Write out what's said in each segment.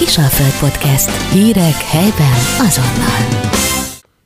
Kisalföld Podcast. Hírek helyben azonnal.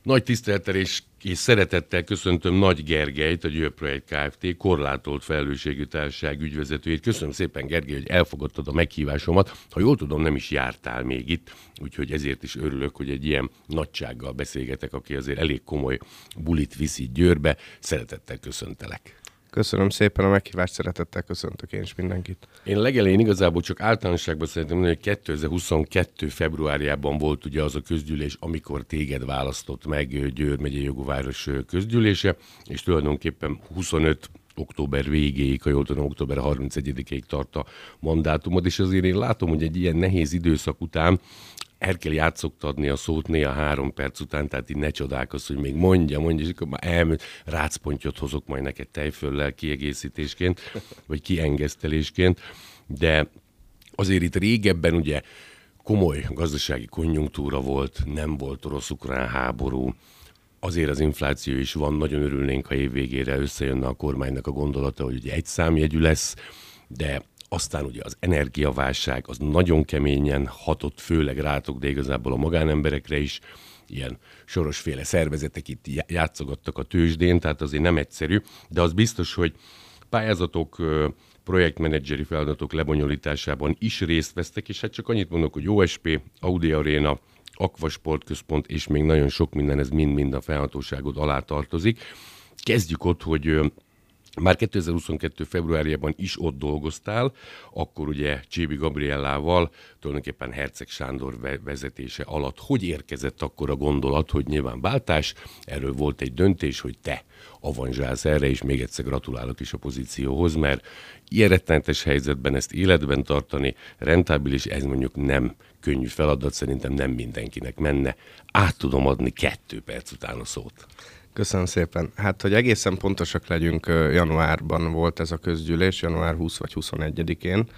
Nagy tisztelettel és, és szeretettel köszöntöm Nagy Gergelyt, a Győr Projekt Kft. korlátolt felelősségű társaság ügyvezetőjét. Köszönöm szépen, Gergely, hogy elfogadtad a meghívásomat. Ha jól tudom, nem is jártál még itt, úgyhogy ezért is örülök, hogy egy ilyen nagysággal beszélgetek, aki azért elég komoly bulit viszi Győrbe. Szeretettel köszöntelek. Köszönöm szépen a meghívást, szeretettel köszöntök én is mindenkit. Én legelején igazából csak általánosságban szeretném mondani, hogy 2022. februárjában volt ugye az a közgyűlés, amikor téged választott meg Győr megyei jogúváros közgyűlése, és tulajdonképpen 25 október végéig, ha jól tudom, október 31-ig tart a mandátumod, és azért én látom, hogy egy ilyen nehéz időszak után el kell játszoktatni a szót néha három perc után, tehát így ne csodálkozz, hogy még mondja, mondja, és akkor már elmű, rácpontyot hozok majd neked tejföllel kiegészítésként, vagy kiengesztelésként, de azért itt régebben ugye komoly gazdasági konjunktúra volt, nem volt orosz-ukrán háború, azért az infláció is van, nagyon örülnénk, ha évvégére összejönne a kormánynak a gondolata, hogy ugye egy számjegyű lesz, de aztán ugye az energiaválság az nagyon keményen hatott, főleg rátok, de igazából a magánemberekre is. Ilyen sorosféle szervezetek itt játszogattak a tőzsdén, tehát azért nem egyszerű, de az biztos, hogy pályázatok, projektmenedzseri feladatok lebonyolításában is részt vesztek, és hát csak annyit mondok, hogy OSP, Audi Arena, Aquasport Központ, és még nagyon sok minden, ez mind-mind a felhatóságod alá tartozik. Kezdjük ott, hogy már 2022. februárjában is ott dolgoztál, akkor ugye Csébi Gabriellával, tulajdonképpen Herceg Sándor vezetése alatt. Hogy érkezett akkor a gondolat, hogy nyilván váltás, erről volt egy döntés, hogy te avanzsálsz erre, és még egyszer gratulálok is a pozícióhoz, mert ilyen helyzetben ezt életben tartani, rentábilis, ez mondjuk nem könnyű feladat, szerintem nem mindenkinek menne. Át tudom adni kettő perc után a szót. Köszönöm szépen. Hát, hogy egészen pontosak legyünk, januárban volt ez a közgyűlés, január 20 vagy 21-én.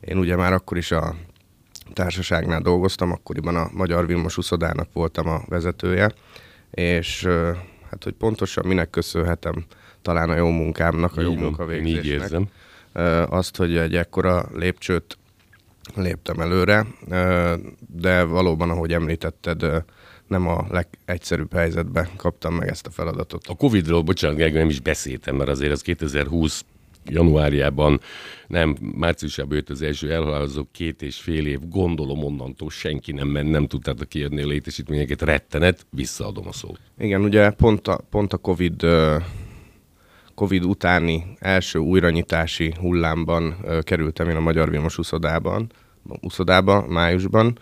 Én ugye már akkor is a társaságnál dolgoztam, akkoriban a Magyar Vilmos Uszodának voltam a vezetője, és hát, hogy pontosan minek köszönhetem talán a jó munkámnak, a jó munkavégzésnek. Így érzem. Azt, hogy egy ekkora lépcsőt léptem előre, de valóban, ahogy említetted, nem a legegyszerűbb helyzetben kaptam meg ezt a feladatot. A Covid-ról, bocsánat, Gergely, nem is beszéltem, mert azért az 2020 januárjában, nem, márciusában jött az első elhalálozó két és fél év, gondolom onnantól senki nem ment, nem tudtátok kiadni a létesítményeket, rettenet, visszaadom a szót. Igen, ugye pont a, pont a Covid Covid utáni első újranyitási hullámban kerültem én a Magyar Vilmos úszodában, úszodába májusban,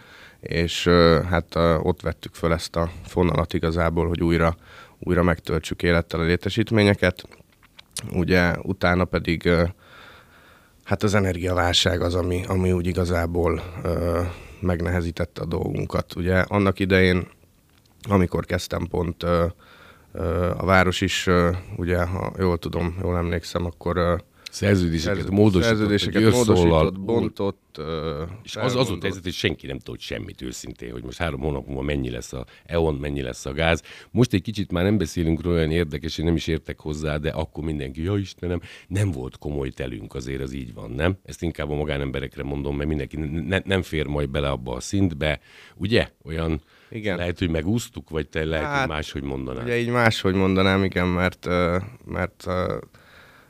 és hát ott vettük föl ezt a fonalat igazából, hogy újra, újra megtöltsük élettel a létesítményeket. Ugye utána pedig hát az energiaválság az, ami, ami úgy igazából megnehezítette a dolgunkat. Ugye annak idején, amikor kezdtem pont a város is, ugye, ha jól tudom, jól emlékszem, akkor szerződéseket módosított, szerződéseket módosított bontott. és az az volt helyzet, hogy senki nem tudott semmit őszintén, hogy most három hónap múlva mennyi lesz a EON, mennyi lesz a gáz. Most egy kicsit már nem beszélünk róla, olyan érdekes, én nem is értek hozzá, de akkor mindenki, ja Istenem, nem volt komoly telünk, azért az így van, nem? Ezt inkább a magánemberekre mondom, mert mindenki ne, nem fér majd bele abba a szintbe, ugye? Olyan igen. Lehet, hogy megúsztuk, vagy te lehet, hát, hogy máshogy mondanám. Ugye így máshogy mondanám, igen, mert, mert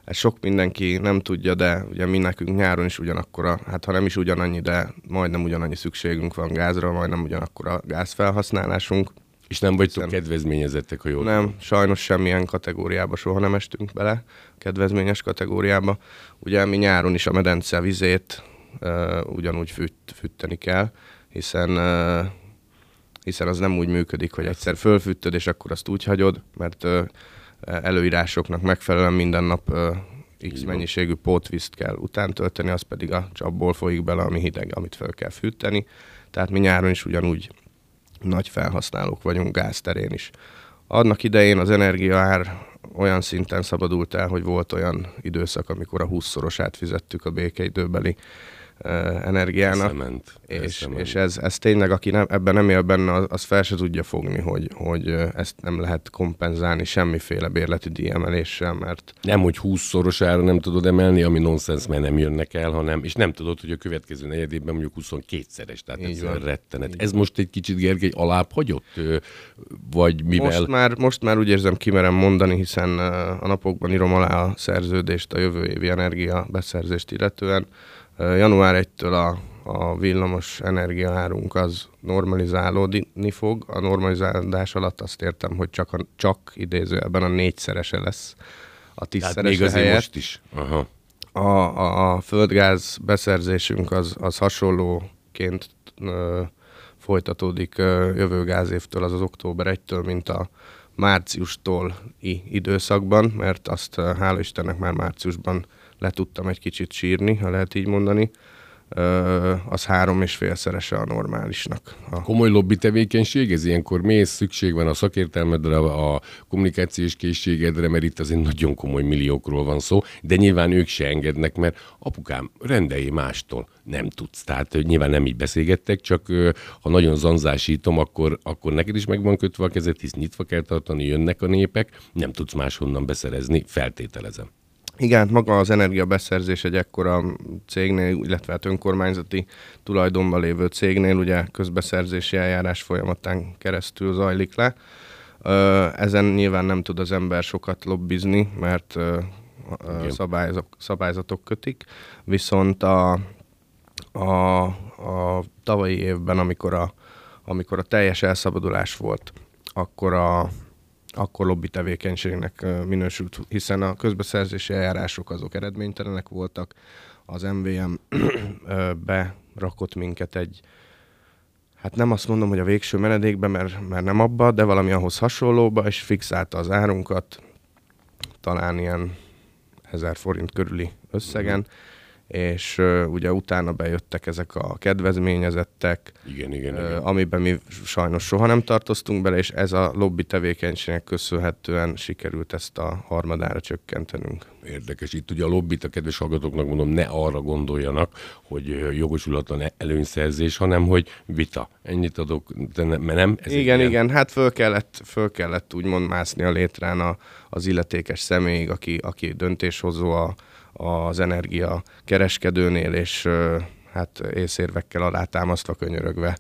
ezt sok mindenki nem tudja, de ugye mi nekünk nyáron is ugyanakkora, hát ha nem is ugyanannyi, de majdnem ugyanannyi szükségünk van gázra, majdnem ugyanakkor a gázfelhasználásunk. És nem vagytok Hiszen kedvezményezettek, ha jól Nem, sajnos semmilyen kategóriába soha nem estünk bele, kedvezményes kategóriába. Ugye mi nyáron is a medence vizét uh, ugyanúgy fűt, fűteni kell, hiszen uh, hiszen az nem úgy működik, hogy egyszer fölfűttöd, és akkor azt úgy hagyod, mert uh, előírásoknak megfelelően minden nap X mennyiségű pótvízt kell utántölteni, az pedig a csapból folyik bele, ami hideg, amit fel kell fűteni. Tehát mi nyáron is ugyanúgy nagy felhasználók vagyunk gázterén is. Annak idején az energiaár olyan szinten szabadult el, hogy volt olyan időszak, amikor a 20-szorosát fizettük a békeidőbeli energiának. Eszement, és, eszement. és ez, ez tényleg, aki nem, ebben nem él benne, az, az fel se tudja fogni, hogy, hogy ezt nem lehet kompenzálni semmiféle bérleti díjemeléssel, mert Nem, hogy 20-szorosára nem tudod emelni, ami nonsens, mert nem jönnek el, hanem, és nem tudod, hogy a következő negyedében mondjuk 22-szeres, tehát Így ez van. rettenet. Ez most egy kicsit, Gergely, alább hagyott? Vagy mivel? Most már, most már úgy érzem, kimerem mondani, hiszen a napokban írom alá a szerződést a jövő évi energia beszerzést illetően. Január 1-től a, a villamos energiaárunk az normalizálódni fog. A normalizálódás alatt azt értem, hogy csak, a, csak idézőjelben a négyszerese lesz a Tehát tízszerese még azért helyett. most is. Aha. A, a, a földgáz beszerzésünk az, az hasonlóként ö, folytatódik ö, jövő gázévtől, az az október 1-től, mint a márciustól időszakban, mert azt hála Istennek már márciusban le tudtam egy kicsit sírni, ha lehet így mondani. Az három és félszerese a normálisnak. A, Komoly lobby tevékenység, ez ilyenkor mész, szükség van a szakértelmedre, a kommunikációs készségedre, mert itt azért nagyon komoly milliókról van szó, de nyilván ők se engednek, mert apukám, rendelj mástól, nem tudsz. Tehát nyilván nem így beszélgettek, csak ha nagyon zanzásítom, akkor, akkor neked is meg van kötve a kezed, hisz nyitva kell tartani, jönnek a népek, nem tudsz máshonnan beszerezni, feltételezem. Igen, hát maga az energiabeszerzés egy ekkora cégnél, illetve hát önkormányzati tulajdonban lévő cégnél ugye közbeszerzési eljárás folyamatán keresztül zajlik le. Ezen nyilván nem tud az ember sokat lobbizni, mert Igen. szabályzok, szabályzatok kötik, viszont a, a, a tavalyi évben, amikor a, amikor a teljes elszabadulás volt, akkor a, akkor lobby tevékenységnek minősült, hiszen a közbeszerzési eljárások azok eredménytelenek voltak, az MVM berakott minket egy, hát nem azt mondom, hogy a végső menedékbe, mert, mert nem abba, de valami ahhoz hasonlóba, és fixálta az árunkat, talán ilyen 1000 forint körüli összegen, és ö, ugye utána bejöttek ezek a kedvezményezettek, Igen, igen, Ö, igen. amiben mi sajnos soha nem tartoztunk bele, és ez a lobby tevékenységnek köszönhetően sikerült ezt a harmadára csökkentenünk. Érdekes. Itt ugye a lobbit a kedves hallgatóknak mondom, ne arra gondoljanak, hogy jogosulatlan előnyszerzés, hanem hogy vita. Ennyit adok, de ne, mert nem. Ez igen, ilyen- igen, hát föl kellett, föl kellett úgymond mászni a létrán a, az illetékes személyig, aki, aki döntéshozó a, az energia kereskedőnél, és hát észérvekkel alátámasztva, könyörögve,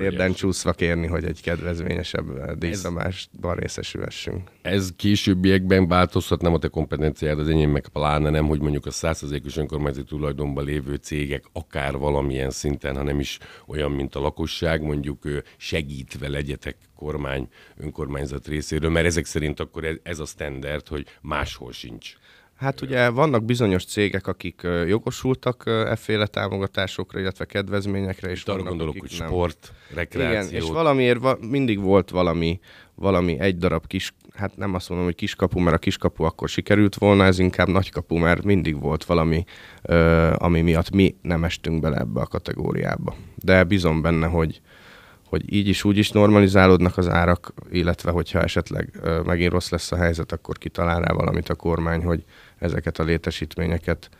érden csúszva kérni, hogy egy kedvezményesebb díjszabásban részesülhessünk. Ez későbbiekben változhat, nem a te kompetenciád, az enyém meg pláne nem, hogy mondjuk a százszerzékos önkormányzati tulajdonban lévő cégek akár valamilyen szinten, ha nem is olyan, mint a lakosság, mondjuk segítve legyetek kormány, önkormányzat részéről, mert ezek szerint akkor ez, ez a standard, hogy máshol sincs. Hát ugye vannak bizonyos cégek, akik jogosultak efféle támogatásokra, illetve kedvezményekre, és arra gondolok, akik hogy nem. sport, rekreáció. Igen, és valamiért va- mindig volt valami, valami egy darab kis, hát nem azt mondom, hogy kiskapu, mert a kiskapu akkor sikerült volna, ez inkább nagykapu, mert mindig volt valami, ö, ami miatt mi nem estünk bele ebbe a kategóriába. De bízom benne, hogy, hogy így is úgy is normalizálódnak az árak, illetve hogyha esetleg ö, megint rossz lesz a helyzet, akkor kitalál rá valamit a kormány, hogy ezeket a létesítményeket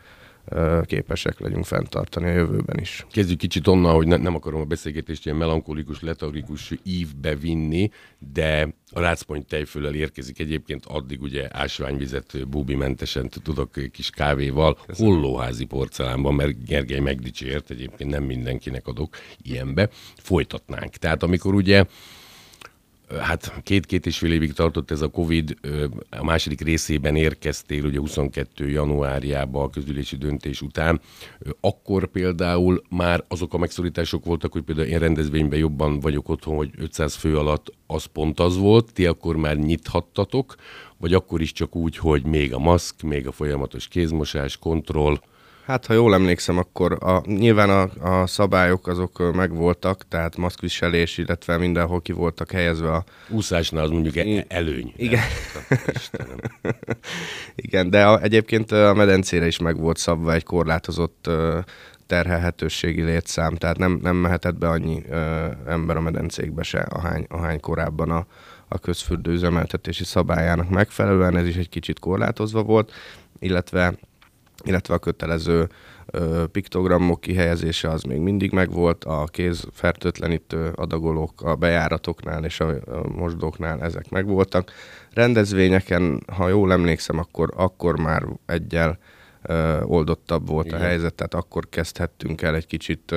képesek legyünk fenntartani a jövőben is. Kezdjük kicsit onnan, hogy ne, nem akarom a beszélgetést ilyen melankolikus, letargikus ívbe vinni, de a rácpont tejföllel érkezik egyébként, addig ugye ásványvizet búbimentesen tudok kis kávéval, hollóházi porcelánban, mert Gergely megdicsért, egyébként nem mindenkinek adok ilyenbe, folytatnánk. Tehát amikor ugye Hát két-két és fél évig tartott ez a Covid, a második részében érkeztél, ugye 22. januárjában a közülési döntés után. Akkor például már azok a megszorítások voltak, hogy például én rendezvényben jobban vagyok otthon, hogy 500 fő alatt az pont az volt, ti akkor már nyithattatok, vagy akkor is csak úgy, hogy még a maszk, még a folyamatos kézmosás, kontroll, Hát, ha jól emlékszem, akkor a, nyilván a, a szabályok azok megvoltak, tehát maszkviselés, illetve mindenhol ki voltak helyezve a... úszásnál az mondjuk e- előny. Igen. Igen, de a, egyébként a medencére is meg volt szabva egy korlátozott terhelhetőségi létszám, tehát nem, nem mehetett be annyi ö, ember a medencékbe se, ahány, ahány korábban a, a közfürdő üzemeltetési szabályának megfelelően, ez is egy kicsit korlátozva volt, illetve illetve a kötelező piktogramok kihelyezése az még mindig megvolt, a kézfertőtlenítő adagolók a bejáratoknál és a mosdóknál ezek megvoltak. Rendezvényeken, ha jól emlékszem, akkor, akkor már egyel oldottabb volt Igen. a helyzet, tehát akkor kezdhettünk el egy kicsit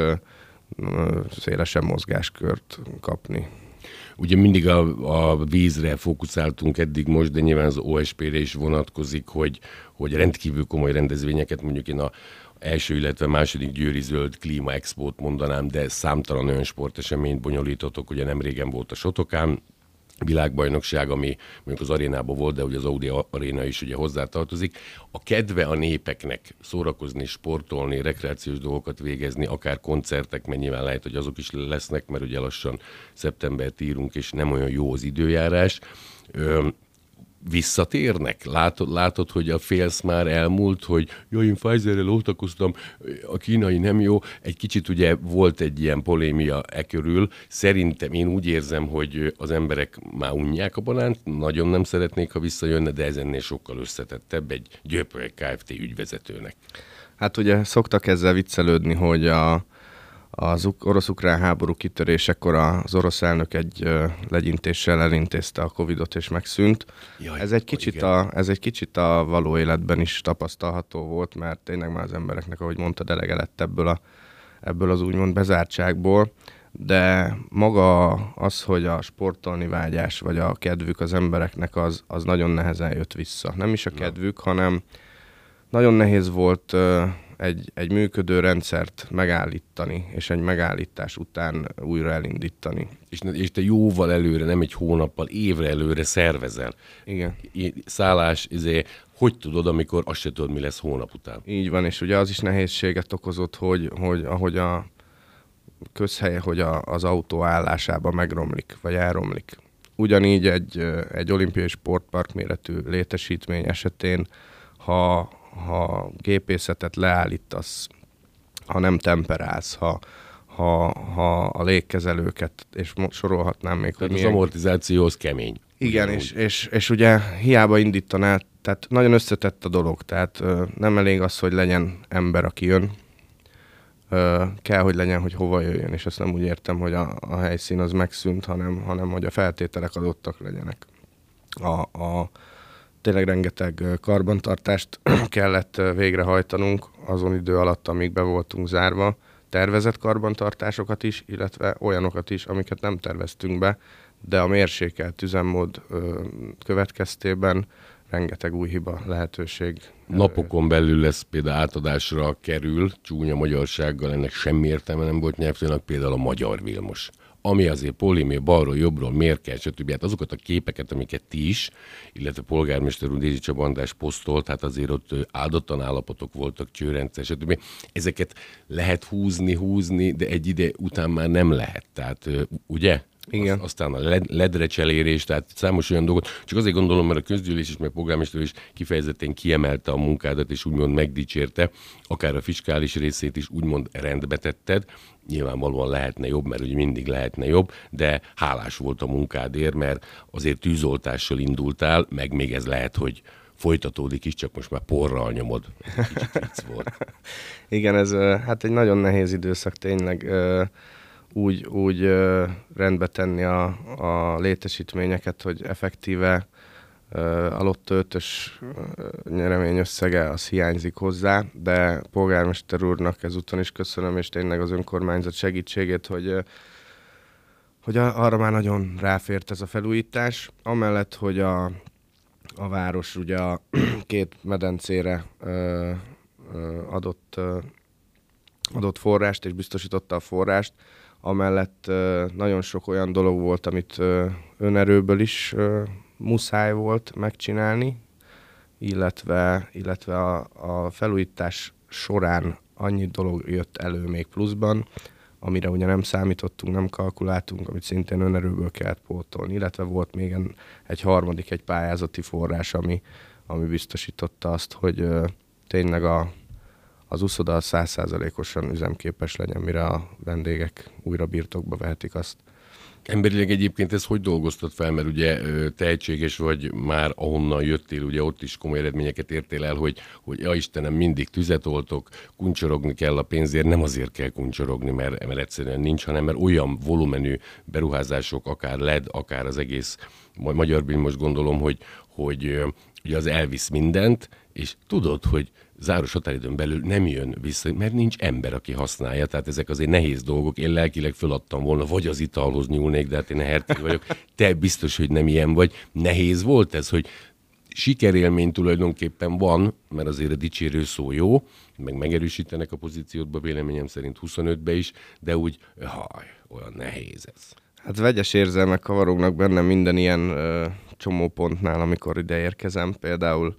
szélesebb mozgáskört kapni. Ugye mindig a, a vízre fókuszáltunk eddig most, de nyilván az OSP-re is vonatkozik, hogy, hogy rendkívül komoly rendezvényeket, mondjuk én a első, illetve második Győri Zöld Klíma Expo-t mondanám, de számtalan olyan sporteseményt bonyolítottok, ugye nem régen volt a Sotokán, világbajnokság, ami mondjuk az arénában volt, de ugye az Audi aréna is ugye hozzátartozik. A kedve a népeknek szórakozni, sportolni, rekreációs dolgokat végezni, akár koncertek, mert lehet, hogy azok is lesznek, mert ugye lassan szeptembert írunk, és nem olyan jó az időjárás visszatérnek? Látod, látod, hogy a félsz már elmúlt, hogy jó, én Pfizerrel ótakoztam, a kínai nem jó. Egy kicsit ugye volt egy ilyen polémia e körül. Szerintem én úgy érzem, hogy az emberek már unják a banánt, nagyon nem szeretnék, ha visszajönne, de ez ennél sokkal összetettebb egy Gyöpölyek Kft. ügyvezetőnek. Hát ugye szoktak ezzel viccelődni, hogy a, az orosz-ukrán háború kitörésekor az orosz elnök egy legyintéssel elintézte a Covidot és megszűnt. Jaj, ez, egy kicsit a, ez egy kicsit a való életben is tapasztalható volt, mert tényleg már az embereknek, ahogy mondta, delege lett ebből, a, ebből az úgymond bezártságból de maga az, hogy a sportolni vágyás, vagy a kedvük az embereknek, az, az nagyon nehezen jött vissza. Nem is a kedvük, hanem nagyon nehéz volt egy, egy működő rendszert megállítani, és egy megállítás után újra elindítani. És, és te jóval előre, nem egy hónappal, évre előre szervezel. Igen. Szállás, izé, hogy tudod, amikor azt se tudod, mi lesz hónap után? Így van, és ugye az is nehézséget okozott, hogy, hogy ahogy a közhelye, hogy a, az autó állásában megromlik, vagy elromlik. Ugyanígy egy, egy olimpiai sportpark méretű létesítmény esetén, ha, ha gépészetet leállítasz, ha nem temperálsz, ha, ha, ha a légkezelőket, és sorolhatnám még, tehát hogy az milyen... amortizációhoz kemény. Igen, és, és, és ugye hiába indítaná, tehát nagyon összetett a dolog, tehát ö, nem elég az, hogy legyen ember, aki jön, ö, kell, hogy legyen, hogy hova jöjjön, és azt nem úgy értem, hogy a, a helyszín az megszűnt, hanem, hanem hogy a feltételek adottak legyenek. A, a, tényleg rengeteg karbantartást kellett végrehajtanunk azon idő alatt, amíg be voltunk zárva, tervezett karbantartásokat is, illetve olyanokat is, amiket nem terveztünk be, de a mérsékelt üzemmód következtében rengeteg új hiba lehetőség. Napokon belül lesz például átadásra kerül, csúnya magyarsággal, ennek semmi értelme nem volt nyelvtőnek, például a magyar Vilmos ami azért polémé balról, jobbról, mérkel, stb. Hát azokat a képeket, amiket ti is, illetve polgármester úr Dézi Csabandás posztolt, hát azért ott áldottan állapotok voltak, csőrendszer, stb. Ezeket lehet húzni, húzni, de egy ide után már nem lehet. Tehát ugye? Igen. Az, aztán a led, ledre cselérés, tehát számos olyan dolgot. Csak azért gondolom, mert a közgyűlés is, meg a polgármester is kifejezetten kiemelte a munkádat, és úgymond megdicsérte, akár a fiskális részét is úgymond rendbe tetted. Nyilvánvalóan lehetne jobb, mert ugye mindig lehetne jobb, de hálás volt a munkádért, mert azért tűzoltással indultál, meg még ez lehet, hogy folytatódik is, csak most már porral nyomod. Kicsit volt. Igen, ez hát egy nagyon nehéz időszak tényleg úgy, úgy rendbe tenni a, a létesítményeket, hogy effektíve a Lotto 5-ös nyeremény összege az hiányzik hozzá, de polgármester úrnak ezúton is köszönöm, és tényleg az önkormányzat segítségét, hogy hogy arra már nagyon ráfért ez a felújítás. Amellett, hogy a, a város ugye a két medencére adott, adott forrást, és biztosította a forrást, amellett nagyon sok olyan dolog volt, amit önerőből is muszáj volt megcsinálni, illetve, illetve a, a felújítás során annyi dolog jött elő még pluszban, amire ugye nem számítottunk, nem kalkuláltunk, amit szintén önerőből kellett pótolni, illetve volt még egy harmadik, egy pályázati forrás, ami, ami biztosította azt, hogy tényleg a, az úszoda százszázalékosan üzemképes legyen, mire a vendégek újra birtokba vehetik azt. Emberileg egyébként ez hogy dolgoztat fel, mert ugye tehetséges vagy már ahonnan jöttél, ugye ott is komoly eredményeket értél el, hogy, hogy ja Istenem, mindig tüzet oltok, kuncsorogni kell a pénzért, nem azért kell kuncsorogni, mert, mert egyszerűen nincs, hanem mert olyan volumenű beruházások, akár LED, akár az egész magyar most gondolom, hogy, hogy ugye az elvisz mindent, és tudod, hogy záros határidőn belül nem jön vissza, mert nincs ember, aki használja, tehát ezek azért nehéz dolgok. Én lelkileg föladtam volna, vagy az italhoz nyúlnék, de hát én hertig vagyok. Te biztos, hogy nem ilyen vagy. Nehéz volt ez, hogy sikerélmény tulajdonképpen van, mert azért a dicsérő szó jó, meg megerősítenek a pozíciódba, véleményem szerint 25-be is, de úgy, haj, olyan nehéz ez. Hát vegyes érzelmek kavarognak bennem minden ilyen ö, csomópontnál, amikor ide érkezem. Például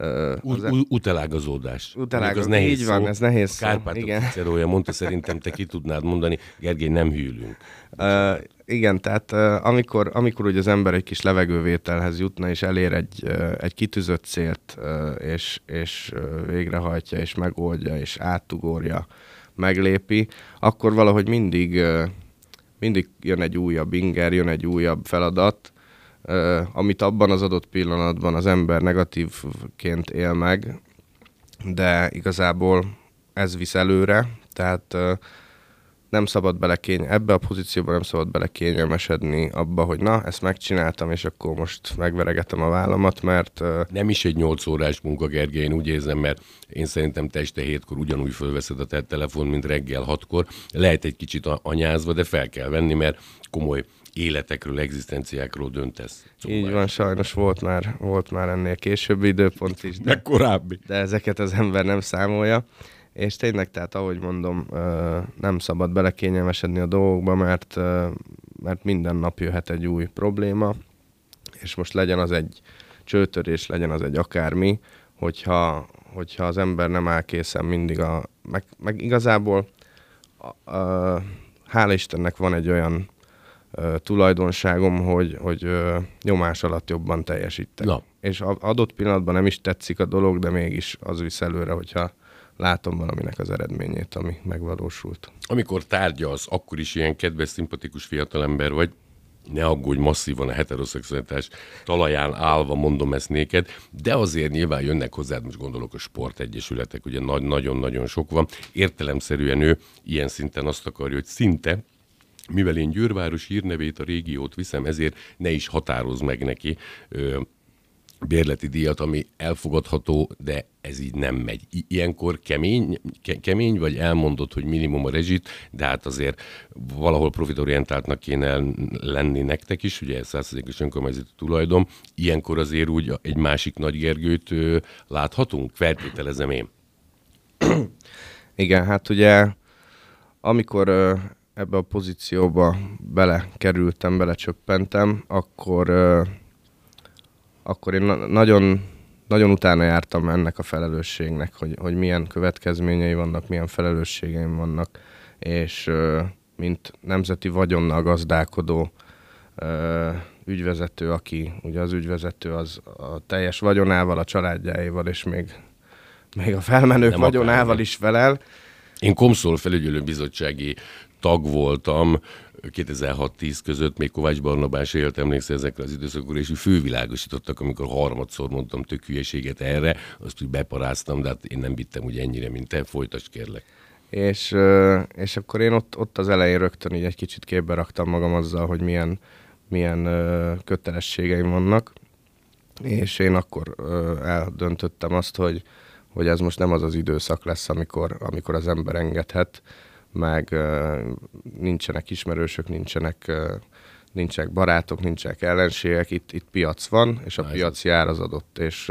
Uh, az... Utelágazódás. Utelágazódás, az nehéz így van, ez nehéz szó. Kárpátok igen. Cicerója mondta, szerintem te ki tudnád mondani, Gergely, nem hűlünk. Uh, igen, tehát uh, amikor, amikor ugye az ember egy kis levegővételhez jutna, és elér egy, uh, egy kitűzött célt, uh, és, és uh, végrehajtja, és megoldja, és átugorja, meglépi, akkor valahogy mindig, uh, mindig jön egy újabb inger, jön egy újabb feladat, amit abban az adott pillanatban az ember negatívként él meg, de igazából ez visz előre, tehát nem szabad belekény, ebbe a pozícióban nem szabad belekényelmesedni abba, hogy na, ezt megcsináltam, és akkor most megveregetem a vállamat, mert... Nem is egy 8 órás munka, Gergely, én úgy érzem, mert én szerintem te este hétkor ugyanúgy fölveszed a te telefon, mint reggel hatkor. Lehet egy kicsit anyázva, de fel kell venni, mert komoly életekről, egzisztenciákról döntesz. Szóval Így van, sajnos volt már, volt már ennél későbbi időpont is. De, korábbi. De ezeket az ember nem számolja. És tényleg, tehát ahogy mondom, nem szabad belekényelmesedni a dolgokba, mert, mert minden nap jöhet egy új probléma, és most legyen az egy csőtörés, legyen az egy akármi, hogyha, hogyha az ember nem áll készen mindig a... Meg, meg igazából a, a, hála Istennek van egy olyan tulajdonságom, hogy, hogy nyomás alatt jobban teljesítek. Na. És adott pillanatban nem is tetszik a dolog, de mégis az visz előre, hogyha látom valaminek az eredményét, ami megvalósult. Amikor tárgyalsz, akkor is ilyen kedves, szimpatikus fiatalember vagy, ne aggódj, masszívan a heteroszexualitás talaján állva mondom ezt néked, de azért nyilván jönnek hozzád, most gondolok a sportegyesületek, ugye nagyon-nagyon sok van. Értelemszerűen ő ilyen szinten azt akarja, hogy szinte mivel én Győrváros hírnevét, a régiót viszem, ezért ne is határoz meg neki bérleti díjat, ami elfogadható, de ez így nem megy. Ilyenkor kemény, ke, kemény vagy elmondott, hogy minimum a rezsit, de hát azért valahol profitorientáltnak kéne lenni nektek is, ugye 100%-os önkormányzati tulajdon. Ilyenkor azért úgy egy másik Nagy Gergőt ö, láthatunk? Feltételezem én. Igen, hát ugye amikor ebbe a pozícióba belekerültem, belecsöppentem, akkor, akkor én nagyon, nagyon utána jártam ennek a felelősségnek, hogy, hogy milyen következményei vannak, milyen felelősségeim vannak, és mint nemzeti vagyonnal gazdálkodó ügyvezető, aki ugye az ügyvezető az a teljes vagyonával, a családjáival, és még, még a felmenők Nem vagyonával is felel. Én Komszol felügyelő bizottsági tag voltam 2006-10 között, még Kovács Barnabás élt, emlékszel ezekre az időszakokra, és fővilágosítottak, amikor harmadszor mondtam tök hülyeséget erre, azt úgy beparáztam, de hát én nem vittem úgy ennyire, mint te, folytasd kérlek. És, és akkor én ott, ott az elején rögtön így egy kicsit képbe raktam magam azzal, hogy milyen, milyen kötelességeim vannak, és én akkor eldöntöttem azt, hogy, hogy ez most nem az az időszak lesz, amikor, amikor az ember engedhet, meg nincsenek ismerősök, nincsenek, nincsenek barátok, nincsenek ellenségek, itt, itt piac van, és a Na, piac jár az adott, és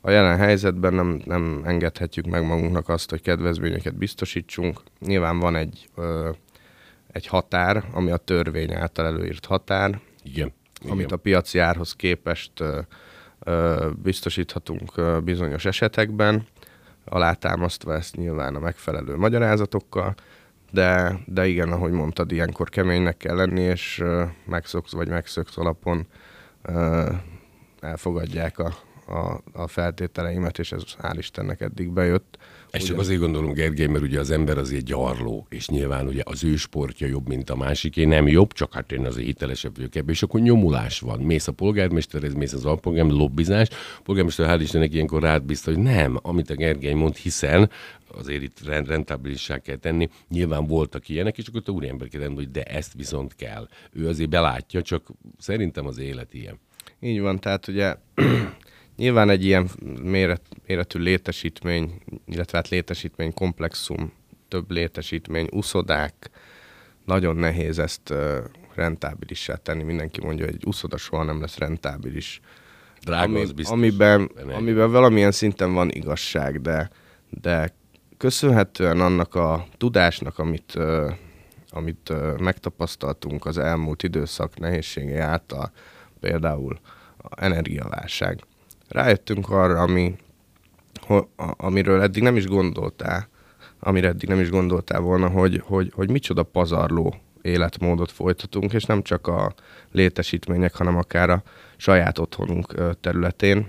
a jelen helyzetben nem, nem engedhetjük meg magunknak azt, hogy kedvezményeket biztosítsunk. Nyilván van egy, egy határ, ami a törvény által előírt határ, Igen. amit Igen. a piaci árhoz képest biztosíthatunk bizonyos esetekben, alátámasztva ezt nyilván a megfelelő magyarázatokkal, de, de igen, ahogy mondtad, ilyenkor keménynek kell lenni, és uh, megszoksz vagy megszoksz alapon uh, elfogadják a, a, a feltételeimet, és ez hál' Istennek eddig bejött. Ezt csak azért gondolom, Gergely, mert ugye az ember azért gyarló, és nyilván ugye az ő sportja jobb, mint a másiké, nem jobb, csak hát én azért hitelesebb vagyok ebben, és akkor nyomulás van. Mész a polgármesterhez, mész az alpolgármester, lobbizás, a polgármester hál' Istennek ilyenkor rád bízta, hogy nem, amit a Gergely mond, hiszen azért itt rentabilissá kell tenni. Nyilván voltak ilyenek, és akkor a úriember kell hogy de ezt viszont kell. Ő azért belátja, csak szerintem az élet ilyen. Így van, tehát ugye nyilván egy ilyen méret, méretű létesítmény, illetve hát létesítmény komplexum, több létesítmény, uszodák, nagyon nehéz ezt rentábilissá tenni. Mindenki mondja, hogy egy uszoda soha nem lesz rentábilis. Drága Ami, az biztos. Amiben, amiben valamilyen szinten van igazság, de, de köszönhetően annak a tudásnak, amit, uh, amit uh, megtapasztaltunk az elmúlt időszak nehézségei által, például a energiaválság, rájöttünk arra, ami, ho, amiről eddig nem is gondoltál, amire eddig nem is gondoltál volna, hogy, hogy, hogy micsoda pazarló életmódot folytatunk, és nem csak a létesítmények, hanem akár a saját otthonunk területén.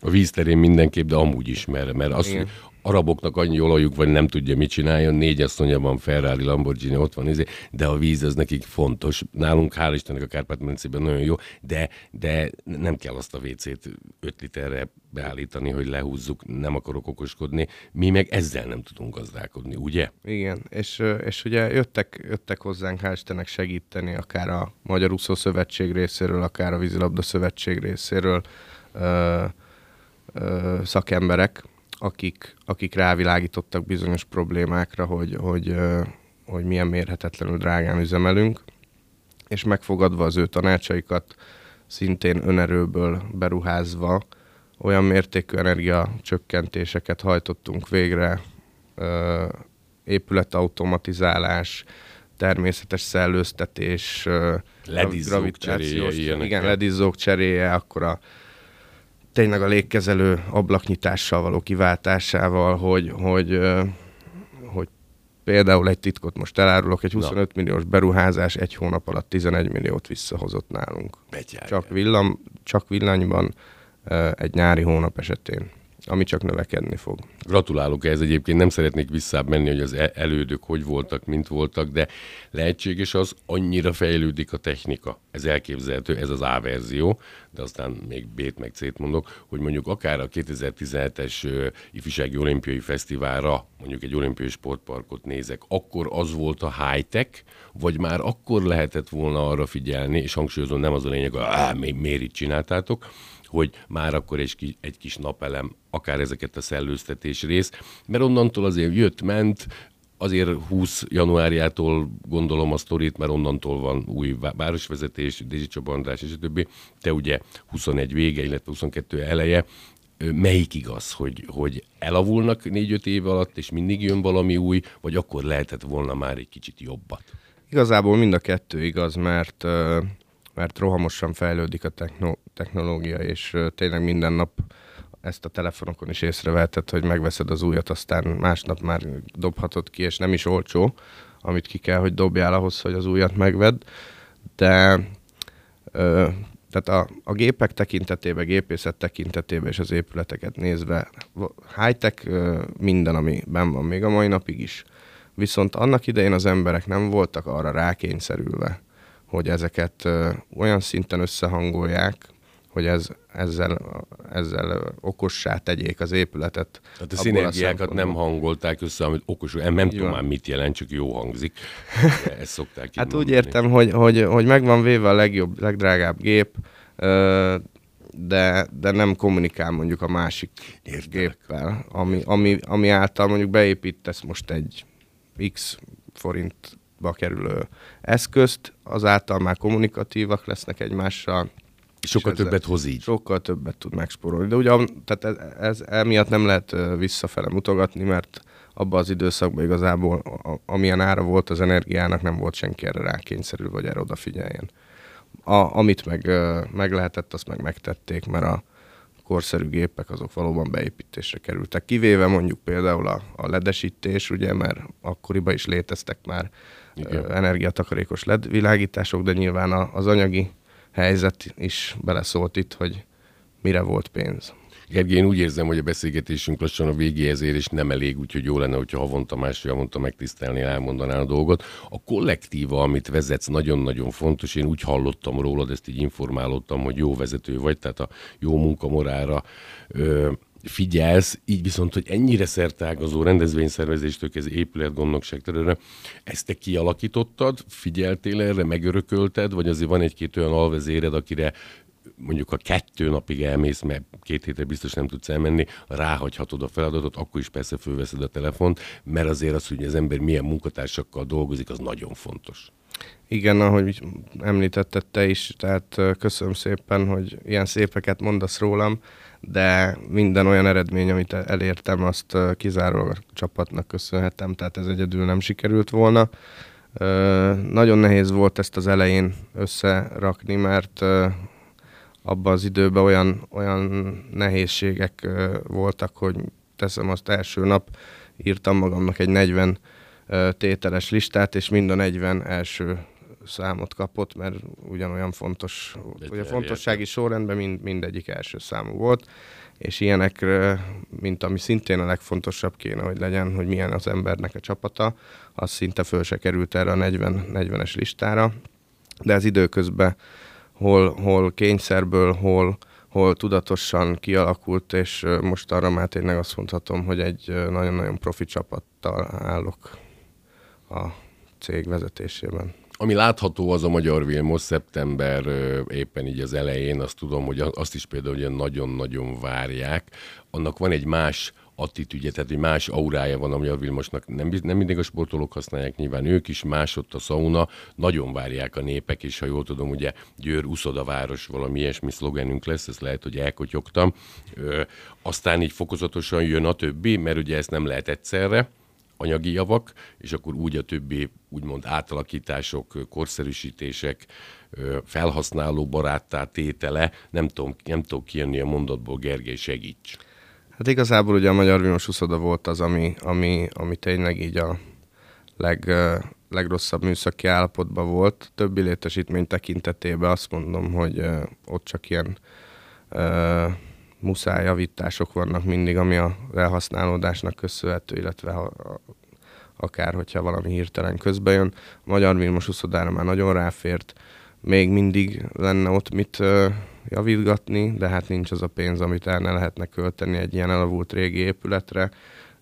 A vízterén mindenképp, de amúgy is, mert, mert az, araboknak annyi olajuk van, nem tudja, mit csináljon, négy asszonya van, Ferrari, Lamborghini, ott van, izé, de a víz az nekik fontos. Nálunk, hál' Istennek a Kárpát-medencében nagyon jó, de, de nem kell azt a WC-t 5 literre beállítani, hogy lehúzzuk, nem akarok okoskodni. Mi meg ezzel nem tudunk gazdálkodni, ugye? Igen, és, és ugye jöttek, jöttek hozzánk, hál' Istennek segíteni, akár a Magyar Úszó Szövetség részéről, akár a Vízilabda Szövetség részéről ö, szakemberek, akik, akik rávilágítottak bizonyos problémákra, hogy, hogy, hogy milyen mérhetetlenül drágán üzemelünk, és megfogadva az ő tanácsaikat, szintén önerőből beruházva, olyan mértékű energiacsökkentéseket hajtottunk végre, épületautomatizálás, természetes szellőztetés, ledizzók cseréje, igen, ledizzók cseréje, akkor a tényleg a légkezelő ablaknyitással való kiváltásával, hogy, hogy, hogy például egy titkot most elárulok, egy 25 Na. milliós beruházás egy hónap alatt 11 milliót visszahozott nálunk. Csak, villam, csak villanyban egy nyári hónap esetén ami csak növekedni fog. Gratulálok ez egyébként, nem szeretnék visszább menni, hogy az e- elődök hogy voltak, mint voltak, de lehetséges az, annyira fejlődik a technika. Ez elképzelhető, ez az A verzió, de aztán még B-t meg C-t mondok, hogy mondjuk akár a 2017-es ifjúsági olimpiai fesztiválra, mondjuk egy olimpiai sportparkot nézek, akkor az volt a high-tech, vagy már akkor lehetett volna arra figyelni, és hangsúlyozom, nem az a lényeg, hogy miért itt csináltátok, hogy már akkor egy, kis, egy kis napelem, akár ezeket a szellőztetés rész, mert onnantól azért jött, ment, azért 20 januárjától gondolom a sztorit, mert onnantól van új városvezetés, Dézsi Csaba András és a többi. Te ugye 21 vége, illetve 22 eleje. Melyik igaz, hogy, hogy elavulnak 4-5 év alatt, és mindig jön valami új, vagy akkor lehetett volna már egy kicsit jobbat? Igazából mind a kettő igaz, mert mert rohamosan fejlődik a techno- technológia, és tényleg minden nap ezt a telefonokon is észrevehetett, hogy megveszed az újat, aztán másnap már dobhatod ki, és nem is olcsó, amit ki kell, hogy dobjál ahhoz, hogy az újat megvedd, de ö, tehát a, a gépek tekintetében, gépészet tekintetében és az épületeket nézve high-tech minden, ami benn van, még a mai napig is. Viszont annak idején az emberek nem voltak arra rákényszerülve, hogy ezeket olyan szinten összehangolják, hogy ez, ezzel, ezzel okossá tegyék az épületet. Tehát a szinergiákat nem hangolták össze, amit okos, nem, nem tudom már mit jelent, csak jó hangzik. Ezt szokták Hát mondani. úgy értem, hogy, hogy, hogy megvan véve a legjobb, legdrágább gép, de, de nem kommunikál mondjuk a másik Értelek. géppel, ami, ami, ami által mondjuk beépítesz most egy X forint ba kerülő eszközt, azáltal már kommunikatívak lesznek egymással. Sokkal többet hoz így. Sokkal többet tud megspórolni. De ugye tehát ez, ez emiatt nem lehet visszafele mutogatni, mert abban az időszakban igazából, a, amilyen ára volt az energiának, nem volt senki erre rákényszerül, vagy erre odafigyeljen. A, amit meg, meg lehetett, azt meg megtették, mert a, korszerű gépek azok valóban beépítésre kerültek. Kivéve mondjuk például a, a ledesítés, ugye, mert akkoriban is léteztek már Igen. energiatakarékos LED világítások, de nyilván az anyagi helyzet is beleszólt itt, hogy mire volt pénz. Gergely, én úgy érzem, hogy a beszélgetésünk lassan a végéhez ér, és nem elég, úgyhogy jó lenne, hogyha havonta másfél havonta megtisztelni, elmondaná a dolgot. A kollektíva, amit vezetsz, nagyon-nagyon fontos. Én úgy hallottam rólad, ezt így informálódtam, hogy jó vezető vagy, tehát a jó munkamorára ö, figyelsz, így viszont, hogy ennyire szertágazó rendezvényszervezéstől ez épületgondnokság területre, ezt te kialakítottad, figyeltél erre, megörökölted, vagy azért van egy-két olyan alvezéred, akire mondjuk a kettő napig elmész, mert két hétre biztos nem tudsz elmenni, ráhagyhatod a feladatot, akkor is persze fölveszed a telefont, mert azért az, hogy az ember milyen munkatársakkal dolgozik, az nagyon fontos. Igen, ahogy említetted te is, tehát köszönöm szépen, hogy ilyen szépeket mondasz rólam, de minden olyan eredmény, amit elértem, azt kizárólag a csapatnak köszönhetem, tehát ez egyedül nem sikerült volna. Nagyon nehéz volt ezt az elején összerakni, mert abban az időben olyan, olyan nehézségek voltak, hogy teszem azt első nap, írtam magamnak egy 40 tételes listát, és mind a 40 első számot kapott, mert ugyanolyan fontos, hogy a fontossági sorrendben mind, mindegyik első számú volt, és ilyenekre, mint ami szintén a legfontosabb kéne, hogy legyen, hogy milyen az embernek a csapata, az szinte föl se került erre a 40, 40-es listára, de ez időközben hol, hol kényszerből, hol, hol tudatosan kialakult, és most arra már tényleg azt mondhatom, hogy egy nagyon-nagyon profi csapattal állok a cég vezetésében. Ami látható az a Magyar Vilmos szeptember éppen így az elején, azt tudom, hogy azt is például ugye nagyon-nagyon várják. Annak van egy más attitűdje, tehát egy más aurája van a Magyar Vilmosnak. Nem, nem mindig a sportolók használják, nyilván ők is, más ott a sauna, nagyon várják a népek, és ha jól tudom, ugye Győr város valami ilyesmi szlogenünk lesz, ezt lehet, hogy elkotyogtam. Ö, aztán így fokozatosan jön a többi, mert ugye ezt nem lehet egyszerre, anyagi javak, és akkor úgy a többi úgymond átalakítások, korszerűsítések, felhasználó baráttá tétele, nem tudom, nem tudom kijönni a mondatból, Gergely, segíts. Hát igazából ugye a Magyar Vilmos Uszoda volt az, ami, ami, ami tényleg így a leg, legrosszabb műszaki állapotban volt. Többi létesítmény tekintetében azt mondom, hogy ott csak ilyen muszáj javítások vannak mindig, ami a elhasználódásnak köszönhető, illetve ha, akár hogyha valami hirtelen közbe jön. A Magyar Vilmos uszodára már nagyon ráfért, még mindig lenne ott mit uh, javítgatni, de hát nincs az a pénz, amit el ne lehetne költeni egy ilyen elavult régi épületre.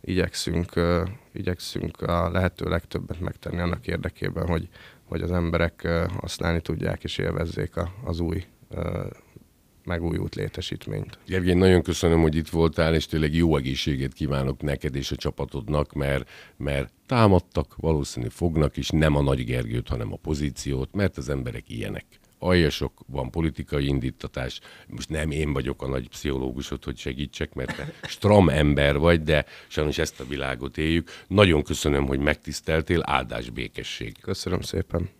Igyekszünk, uh, igyekszünk a lehető legtöbbet megtenni annak érdekében, hogy, hogy az emberek uh, használni tudják és élvezzék a, az új megújult létesítményt. Gergely, nagyon köszönöm, hogy itt voltál, és tényleg jó egészséget kívánok neked és a csapatodnak, mert, mert támadtak, valószínű fognak is, nem a Nagy Gergőt, hanem a pozíciót, mert az emberek ilyenek aljasok, van politikai indítatás. Most nem én vagyok a nagy pszichológusod, hogy segítsek, mert te stram ember vagy, de sajnos ezt a világot éljük. Nagyon köszönöm, hogy megtiszteltél, áldás békesség. Köszönöm szépen.